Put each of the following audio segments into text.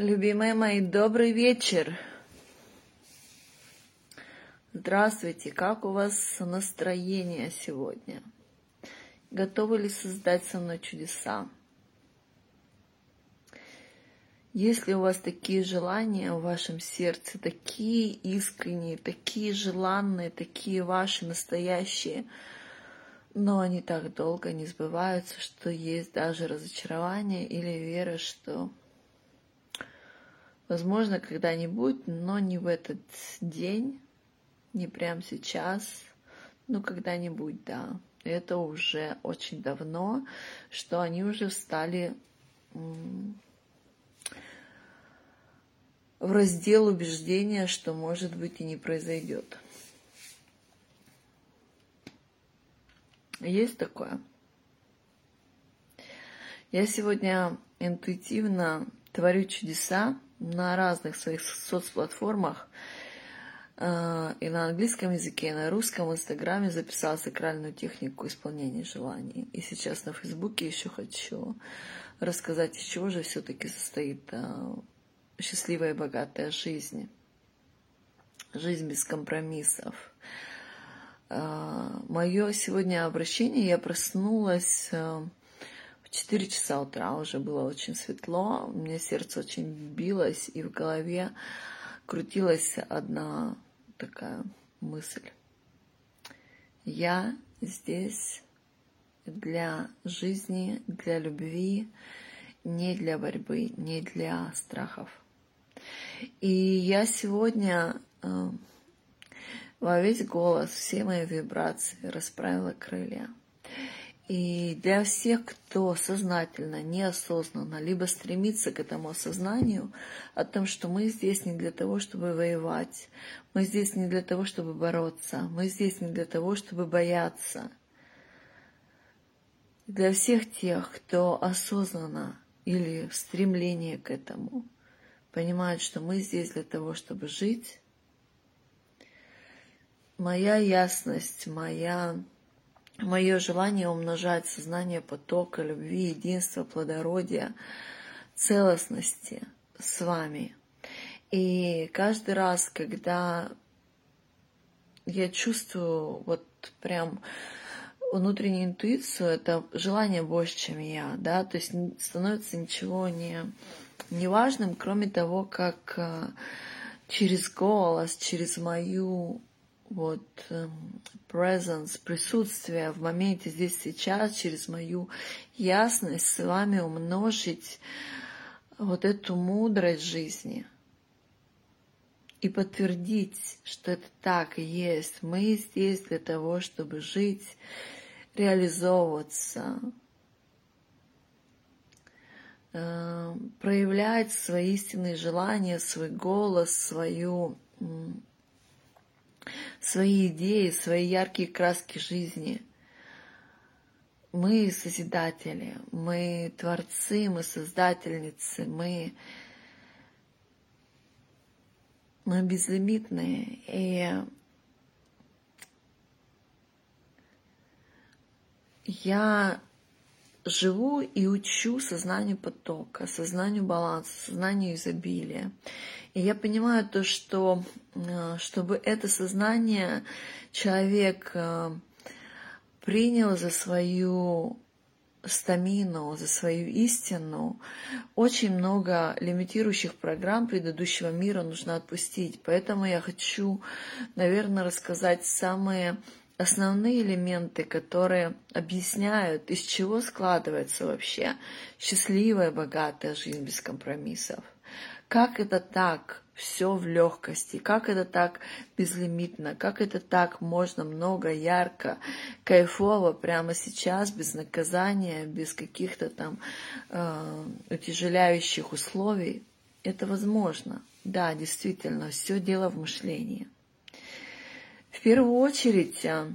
Любимые мои, добрый вечер. Здравствуйте, как у вас настроение сегодня? Готовы ли создать со мной чудеса? Есть ли у вас такие желания в вашем сердце, такие искренние, такие желанные, такие ваши настоящие, но они так долго не сбываются, что есть даже разочарование или вера, что Возможно, когда-нибудь, но не в этот день, не прямо сейчас, но когда-нибудь, да. Это уже очень давно, что они уже встали в раздел убеждения, что может быть и не произойдет. Есть такое. Я сегодня интуитивно творю чудеса, на разных своих соцплатформах э, и на английском языке, и на русском в Инстаграме записала сакральную технику исполнения желаний. И сейчас на Фейсбуке еще хочу рассказать, из чего же все-таки состоит э, счастливая и богатая жизнь. Жизнь без компромиссов. Э, Мое сегодня обращение, я проснулась 4 часа утра уже было очень светло, у меня сердце очень билось, и в голове крутилась одна такая мысль. Я здесь для жизни, для любви, не для борьбы, не для страхов. И я сегодня э, во весь голос, все мои вибрации расправила крылья – и для всех, кто сознательно, неосознанно, либо стремится к этому осознанию, о том, что мы здесь не для того, чтобы воевать, мы здесь не для того, чтобы бороться, мы здесь не для того, чтобы бояться. Для всех тех, кто осознанно или в стремлении к этому понимает, что мы здесь для того, чтобы жить, моя ясность, моя мое желание умножать сознание потока, любви, единства, плодородия, целостности с вами. И каждый раз, когда я чувствую вот прям внутреннюю интуицию, это желание больше, чем я, да, то есть становится ничего не, не важным, кроме того, как э, через голос, через мою вот эм, presence, присутствие в моменте здесь сейчас, через мою ясность с вами умножить вот эту мудрость жизни и подтвердить, что это так и есть. Мы здесь для того, чтобы жить, реализовываться, эм, проявлять свои истинные желания, свой голос, свою свои идеи, свои яркие краски жизни. Мы созидатели, мы творцы, мы создательницы, мы, мы безлимитные. И я живу и учу сознанию потока, сознанию баланса, сознанию изобилия. И я понимаю то, что э, чтобы это сознание человек э, принял за свою стамину, за свою истину, очень много лимитирующих программ предыдущего мира нужно отпустить. Поэтому я хочу, наверное, рассказать самые основные элементы, которые объясняют, из чего складывается вообще счастливая, богатая жизнь без компромиссов. Как это так? Все в легкости, как это так безлимитно, как это так можно много, ярко, кайфово прямо сейчас, без наказания, без каких-то там э, утяжеляющих условий. Это возможно. Да, действительно, все дело в мышлении. В первую очередь, а,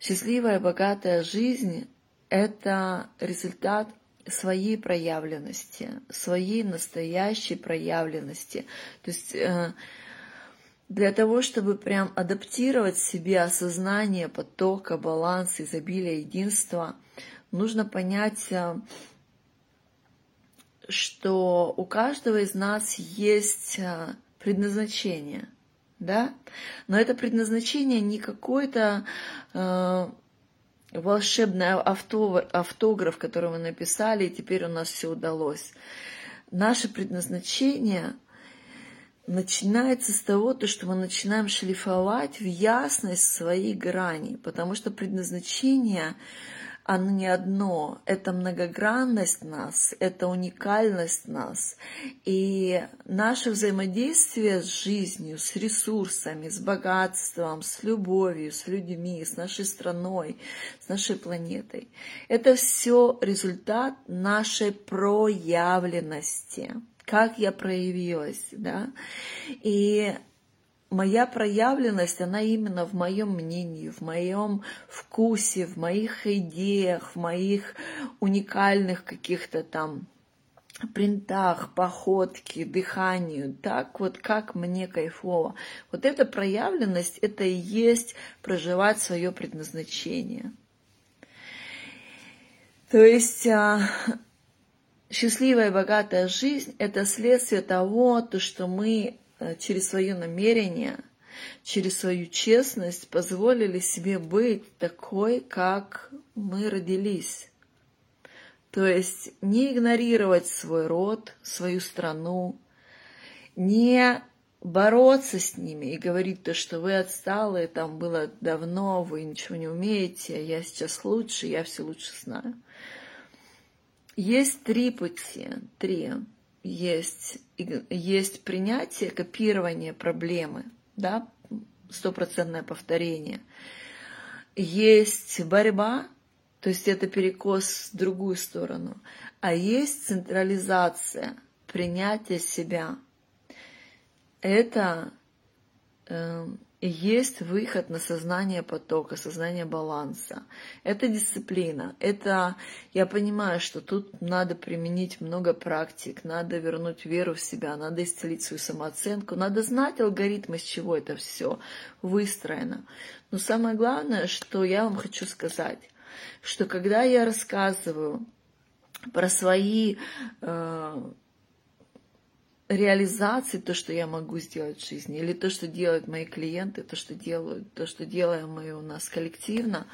счастливая, богатая жизнь – это результат своей проявленности, своей настоящей проявленности. То есть э, для того, чтобы прям адаптировать себе осознание потока, баланса, изобилия, единства, нужно понять, э, что у каждого из нас есть а, предназначение, да? Но это предназначение не какой-то э, волшебный автограф, который мы написали, и теперь у нас все удалось. Наше предназначение начинается с того, то, что мы начинаем шлифовать в ясность своей грани, потому что предназначение оно не одно, это многогранность нас, это уникальность нас. И наше взаимодействие с жизнью, с ресурсами, с богатством, с любовью, с людьми, с нашей страной, с нашей планетой, это все результат нашей проявленности как я проявилась, да. И моя проявленность, она именно в моем мнении, в моем вкусе, в моих идеях, в моих уникальных каких-то там принтах, походке, дыханию, так вот как мне кайфово. Вот эта проявленность, это и есть проживать свое предназначение. То есть а, счастливая и богатая жизнь – это следствие того, то, что мы через свое намерение, через свою честность позволили себе быть такой, как мы родились. То есть не игнорировать свой род, свою страну, не бороться с ними и говорить то, что вы отсталые, там было давно, вы ничего не умеете, я сейчас лучше, я все лучше знаю. Есть три пути, три есть, есть принятие, копирование проблемы, да, стопроцентное повторение. Есть борьба, то есть это перекос в другую сторону. А есть централизация, принятие себя. Это э, есть выход на сознание потока, сознание баланса. Это дисциплина. Это, я понимаю, что тут надо применить много практик, надо вернуть веру в себя, надо исцелить свою самооценку, надо знать алгоритмы, с чего это все выстроено. Но самое главное, что я вам хочу сказать, что когда я рассказываю про свои э, реализации, то, что я могу сделать в жизни, или то, что делают мои клиенты, то, что делают, то, что делаем мы у нас коллективно.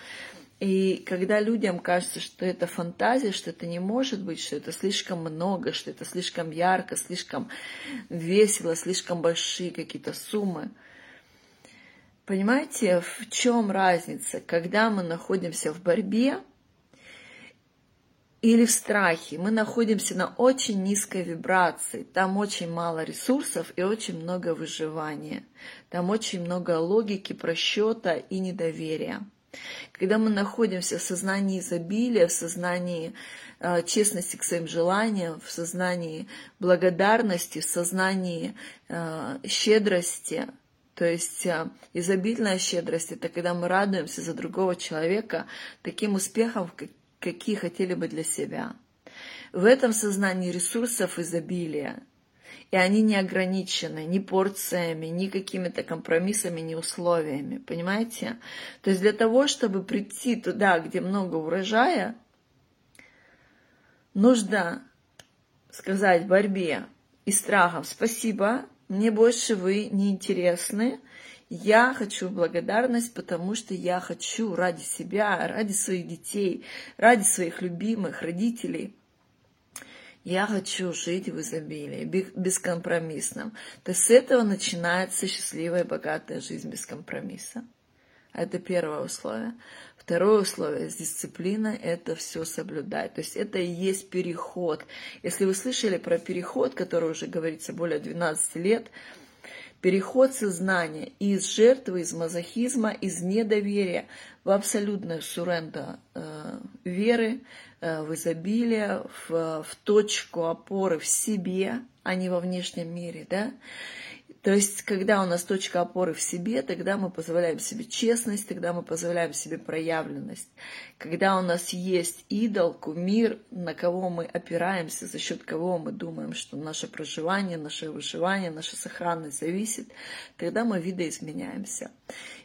И когда людям кажется, что это фантазия, что это не может быть, что это слишком много, что это слишком ярко, слишком весело, слишком большие какие-то суммы, понимаете, в чем разница, когда мы находимся в борьбе, или в страхе. Мы находимся на очень низкой вибрации. Там очень мало ресурсов и очень много выживания. Там очень много логики, просчета и недоверия. Когда мы находимся в сознании изобилия, в сознании э, честности к своим желаниям, в сознании благодарности, в сознании э, щедрости, то есть э, изобильная щедрость – это когда мы радуемся за другого человека таким успехом, какие хотели бы для себя. В этом сознании ресурсов изобилия, и они не ограничены ни порциями, ни какими-то компромиссами, ни условиями, понимаете? То есть для того, чтобы прийти туда, где много урожая, нужно сказать борьбе и страхом «спасибо, мне больше вы не интересны, я хочу благодарность, потому что я хочу ради себя, ради своих детей, ради своих любимых родителей. Я хочу жить в изобилии, бескомпромиссном. То есть с этого начинается счастливая, богатая жизнь без компромисса. Это первое условие. Второе условие с дисциплиной – это все соблюдать. То есть это и есть переход. Если вы слышали про переход, который уже говорится более 12 лет, Переход сознания из жертвы, из мазохизма, из недоверия в абсолютное суренда э, веры, э, в изобилие, в, в точку опоры в себе, а не во внешнем мире, да, то есть, когда у нас точка опоры в себе, тогда мы позволяем себе честность, тогда мы позволяем себе проявленность. Когда у нас есть идол, кумир, на кого мы опираемся, за счет кого мы думаем, что наше проживание, наше выживание, наша сохранность зависит, тогда мы видоизменяемся.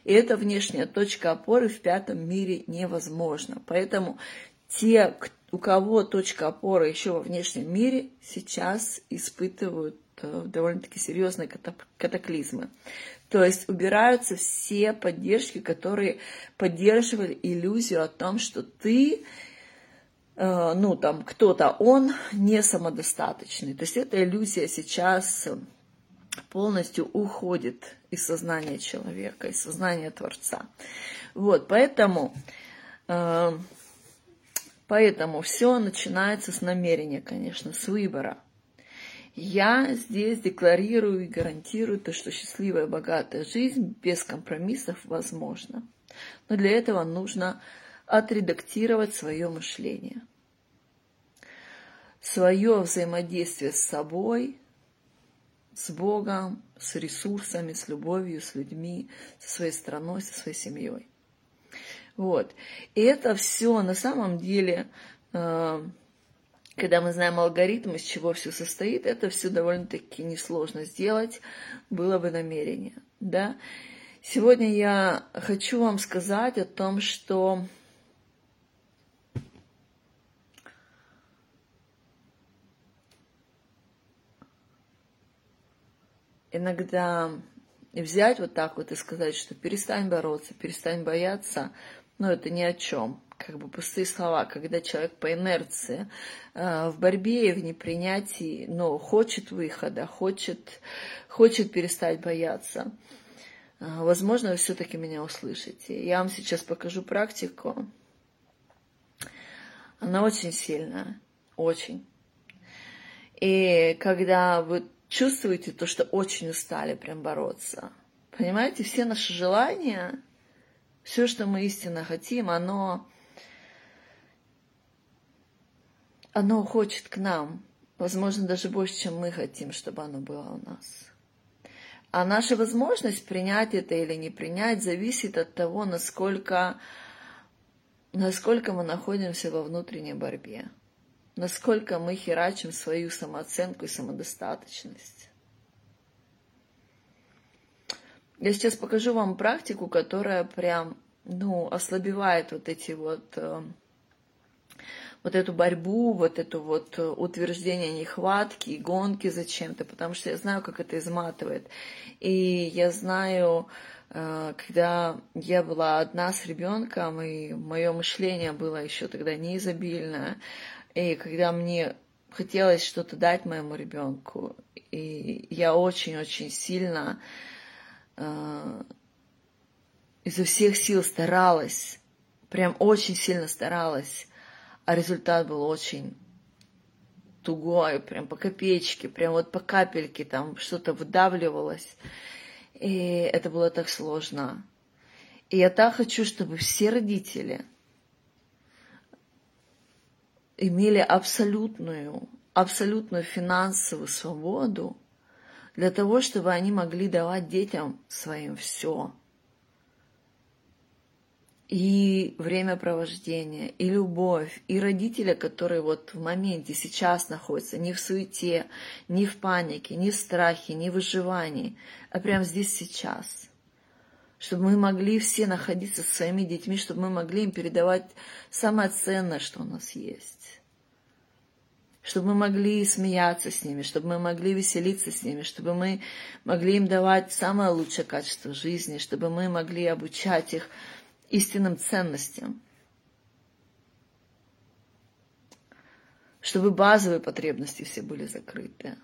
И эта внешняя точка опоры в пятом мире невозможна. Поэтому те, у кого точка опоры еще во внешнем мире, сейчас испытывают довольно-таки серьезные катаклизмы. То есть убираются все поддержки, которые поддерживали иллюзию о том, что ты, э, ну там кто-то, он не самодостаточный. То есть эта иллюзия сейчас полностью уходит из сознания человека, из сознания Творца. Вот, поэтому э, Поэтому все начинается с намерения, конечно, с выбора. Я здесь декларирую и гарантирую то, что счастливая, богатая жизнь без компромиссов возможна. Но для этого нужно отредактировать свое мышление. Свое взаимодействие с собой, с Богом, с ресурсами, с любовью, с людьми, со своей страной, со своей семьей. Вот. И это все на самом деле, э, когда мы знаем алгоритм, из чего все состоит, это все довольно-таки несложно сделать, было бы намерение. Да? Сегодня я хочу вам сказать о том, что иногда взять вот так вот и сказать, что перестань бороться, перестань бояться, но это ни о чем. Как бы пустые слова, когда человек по инерции э, в борьбе и в непринятии, но хочет выхода, хочет, хочет перестать бояться. Э, возможно, вы все-таки меня услышите. Я вам сейчас покажу практику. Она очень сильная, очень. И когда вы чувствуете то, что очень устали прям бороться, понимаете, все наши желания – все, что мы истинно хотим, оно, оно хочет к нам. Возможно, даже больше, чем мы хотим, чтобы оно было у нас. А наша возможность принять это или не принять зависит от того, насколько, насколько мы находимся во внутренней борьбе, насколько мы херачим свою самооценку и самодостаточность. Я сейчас покажу вам практику, которая прям, ну, ослабевает вот эти вот, э, вот эту борьбу, вот это вот утверждение нехватки и гонки зачем-то, потому что я знаю, как это изматывает. И я знаю, э, когда я была одна с ребенком, и мое мышление было еще тогда неизобильное, и когда мне хотелось что-то дать моему ребенку, и я очень-очень сильно э, изо всех сил старалась, прям очень сильно старалась, а результат был очень тугой, прям по копеечке, прям вот по капельке там что-то выдавливалось. И это было так сложно. И я так хочу, чтобы все родители имели абсолютную, абсолютную финансовую свободу, для того, чтобы они могли давать детям своим все. И времяпровождение, и любовь, и родители, которые вот в моменте сейчас находятся, не в суете, не в панике, не в страхе, не в выживании, а прямо здесь сейчас. Чтобы мы могли все находиться со своими детьми, чтобы мы могли им передавать самое ценное, что у нас есть чтобы мы могли смеяться с ними, чтобы мы могли веселиться с ними, чтобы мы могли им давать самое лучшее качество жизни, чтобы мы могли обучать их истинным ценностям, чтобы базовые потребности все были закрыты.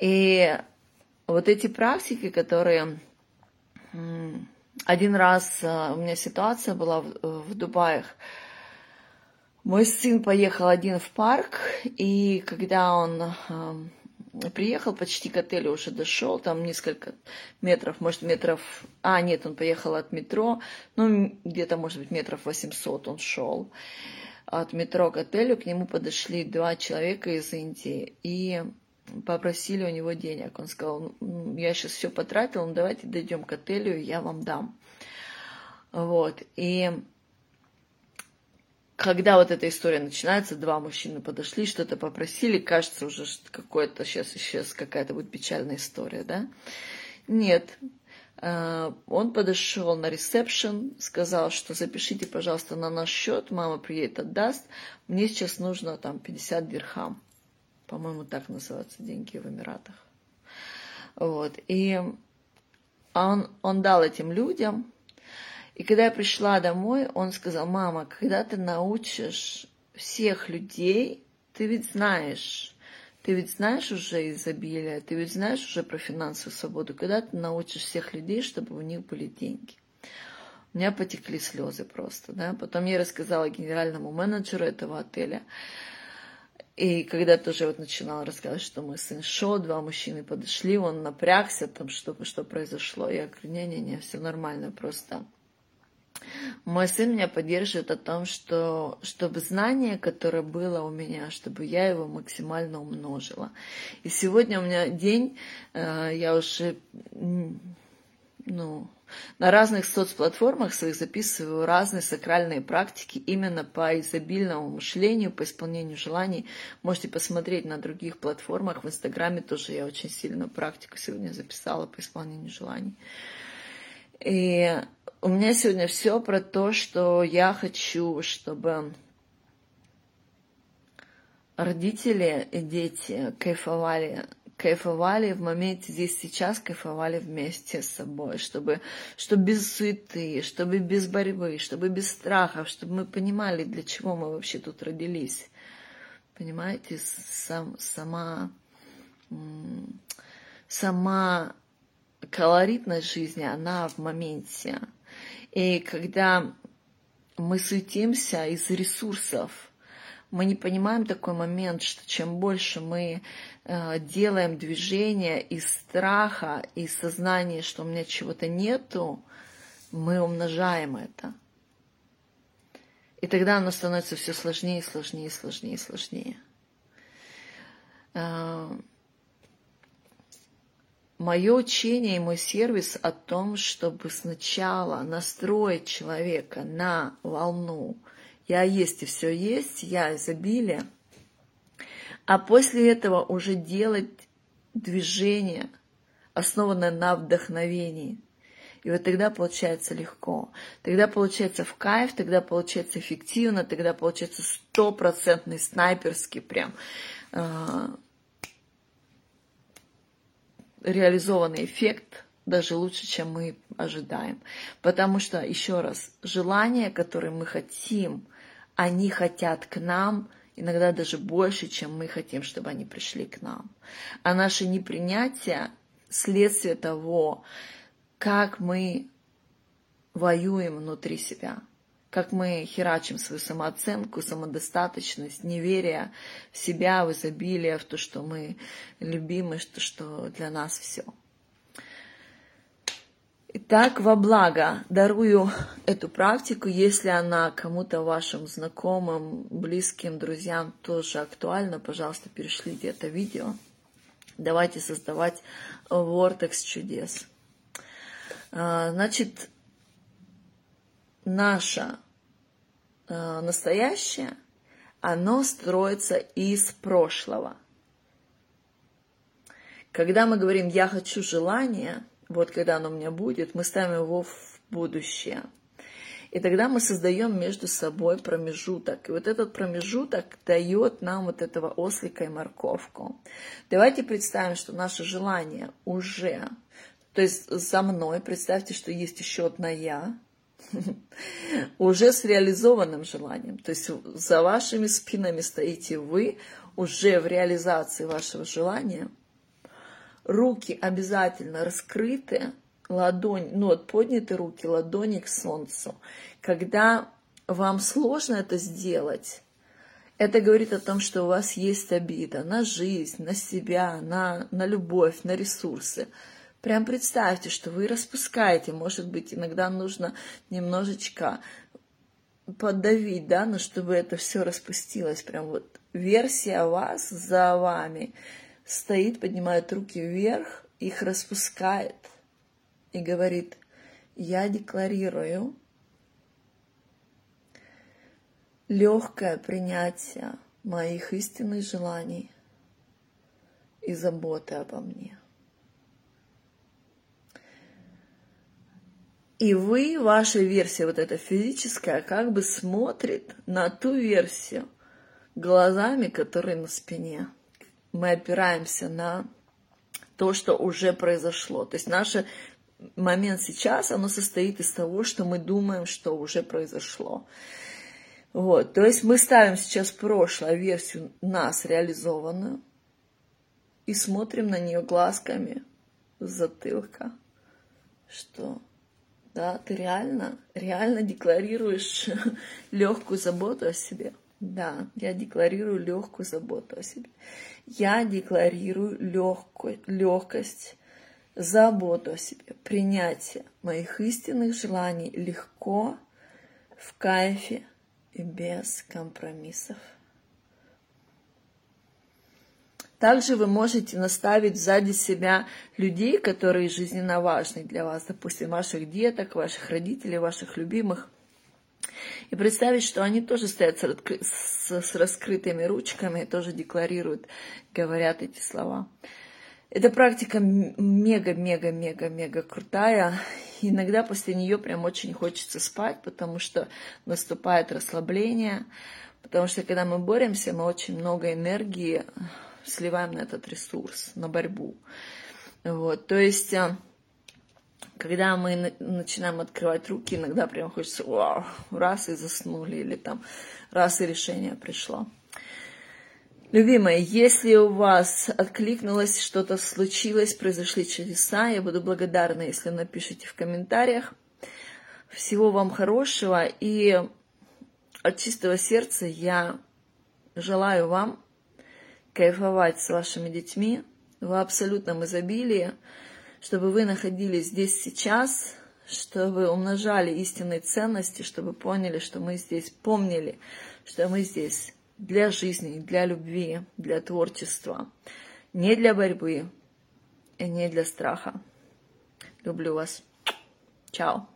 И вот эти практики, которые один раз а, у меня ситуация была в, в Дубаях, мой сын поехал один в парк, и когда он э, приехал почти к отелю, уже дошел, там несколько метров, может метров, а нет, он поехал от метро, ну где-то, может быть, метров 800 он шел от метро к отелю, к нему подошли два человека из Индии и попросили у него денег. Он сказал, я сейчас все потратил, ну давайте дойдем к отелю, я вам дам. Вот, и когда вот эта история начинается, два мужчины подошли, что-то попросили, кажется уже какое-то сейчас сейчас какая-то будет печальная история, да? Нет, Э, он подошел на ресепшн, сказал, что запишите, пожалуйста, на наш счет, мама приедет, отдаст. Мне сейчас нужно там 50 дирхам. По-моему, так называются деньги в Эмиратах. Вот. И он, он дал этим людям. И когда я пришла домой, он сказал, мама, когда ты научишь всех людей, ты ведь знаешь, ты ведь знаешь уже изобилие, ты ведь знаешь уже про финансовую свободу, когда ты научишь всех людей, чтобы у них были деньги. У меня потекли слезы просто, да. Потом я рассказала генеральному менеджеру этого отеля. И когда тоже вот начинала рассказывать, что мы сын шел, два мужчины подошли, он напрягся, там, что, что произошло. Я говорю, не-не-не, все нормально, просто мой сын меня поддерживает о том, что чтобы знание, которое было у меня, чтобы я его максимально умножила. И сегодня у меня день, э, я уже ну, на разных соцплатформах своих записываю разные сакральные практики именно по изобильному мышлению, по исполнению желаний. Можете посмотреть на других платформах. В Инстаграме тоже я очень сильную практику сегодня записала по исполнению желаний. И у меня сегодня все про то, что я хочу, чтобы родители и дети кайфовали, кайфовали в моменте здесь сейчас, кайфовали вместе с собой, чтобы, чтобы без суеты, чтобы без борьбы, чтобы без страхов, чтобы мы понимали, для чего мы вообще тут родились. Понимаете, сам, сама, сама колоритность жизни, она в моменте. И когда мы суетимся из ресурсов, мы не понимаем такой момент, что чем больше мы э, делаем движения из страха, из сознания, что у меня чего-то нету, мы умножаем это. И тогда оно становится все сложнее, сложнее, сложнее, сложнее. Э, мое учение и мой сервис о том, чтобы сначала настроить человека на волну «я есть и все есть», «я изобилие», а после этого уже делать движение, основанное на вдохновении. И вот тогда получается легко. Тогда получается в кайф, тогда получается эффективно, тогда получается стопроцентный снайперский прям а, реализованный эффект даже лучше, чем мы ожидаем. Потому что, еще раз, желания, которые мы хотим, они хотят к нам иногда даже больше, чем мы хотим, чтобы они пришли к нам. А наше непринятие – следствие того, как мы воюем внутри себя – как мы херачим свою самооценку, самодостаточность, неверие в себя, в изобилие, в то, что мы любимы, что, что для нас все. Итак, во благо дарую эту практику, если она кому-то вашим знакомым, близким, друзьям тоже актуальна, пожалуйста, перешлите это видео. Давайте создавать вортекс чудес. А, значит, наше э, настоящее, оно строится из прошлого. Когда мы говорим «я хочу желание», вот когда оно у меня будет, мы ставим его в будущее. И тогда мы создаем между собой промежуток. И вот этот промежуток дает нам вот этого ослика и морковку. Давайте представим, что наше желание уже, то есть за мной, представьте, что есть еще одна я, уже с реализованным желанием. То есть за вашими спинами стоите вы уже в реализации вашего желания. Руки обязательно раскрыты, ладонь, ну вот подняты руки, ладони к солнцу. Когда вам сложно это сделать, это говорит о том, что у вас есть обида на жизнь, на себя, на, на любовь, на ресурсы. Прям представьте, что вы распускаете. Может быть, иногда нужно немножечко подавить, да, но чтобы это все распустилось. Прям вот версия вас за вами стоит, поднимает руки вверх, их распускает и говорит, я декларирую легкое принятие моих истинных желаний и заботы обо мне. И вы, ваша версия, вот эта физическая, как бы смотрит на ту версию глазами, которые на спине. Мы опираемся на то, что уже произошло. То есть наш момент сейчас, оно состоит из того, что мы думаем, что уже произошло. Вот, то есть мы ставим сейчас прошлое версию нас реализованную и смотрим на нее глазками с затылка, что да, ты реально, реально декларируешь легкую заботу о себе. Да, я декларирую легкую заботу о себе. Я декларирую легкую, легкость, заботу о себе, принятие моих истинных желаний легко, в кайфе и без компромиссов. Также вы можете наставить сзади себя людей, которые жизненно важны для вас, допустим, ваших деток, ваших родителей, ваших любимых. И представить, что они тоже стоят с, раскрытыми ручками, тоже декларируют, говорят эти слова. Эта практика мега-мега-мега-мега крутая. Иногда после нее прям очень хочется спать, потому что наступает расслабление. Потому что когда мы боремся, мы очень много энергии сливаем на этот ресурс, на борьбу. Вот, то есть, э, когда мы начинаем открывать руки, иногда прям хочется, вау, раз и заснули, или там раз и решение пришло. Любимые, если у вас откликнулось, что-то случилось, произошли чудеса, я буду благодарна, если напишите в комментариях. Всего вам хорошего и от чистого сердца я желаю вам кайфовать с вашими детьми в абсолютном изобилии, чтобы вы находились здесь сейчас, чтобы умножали истинные ценности, чтобы поняли, что мы здесь, помнили, что мы здесь для жизни, для любви, для творчества, не для борьбы и не для страха. Люблю вас. Чао.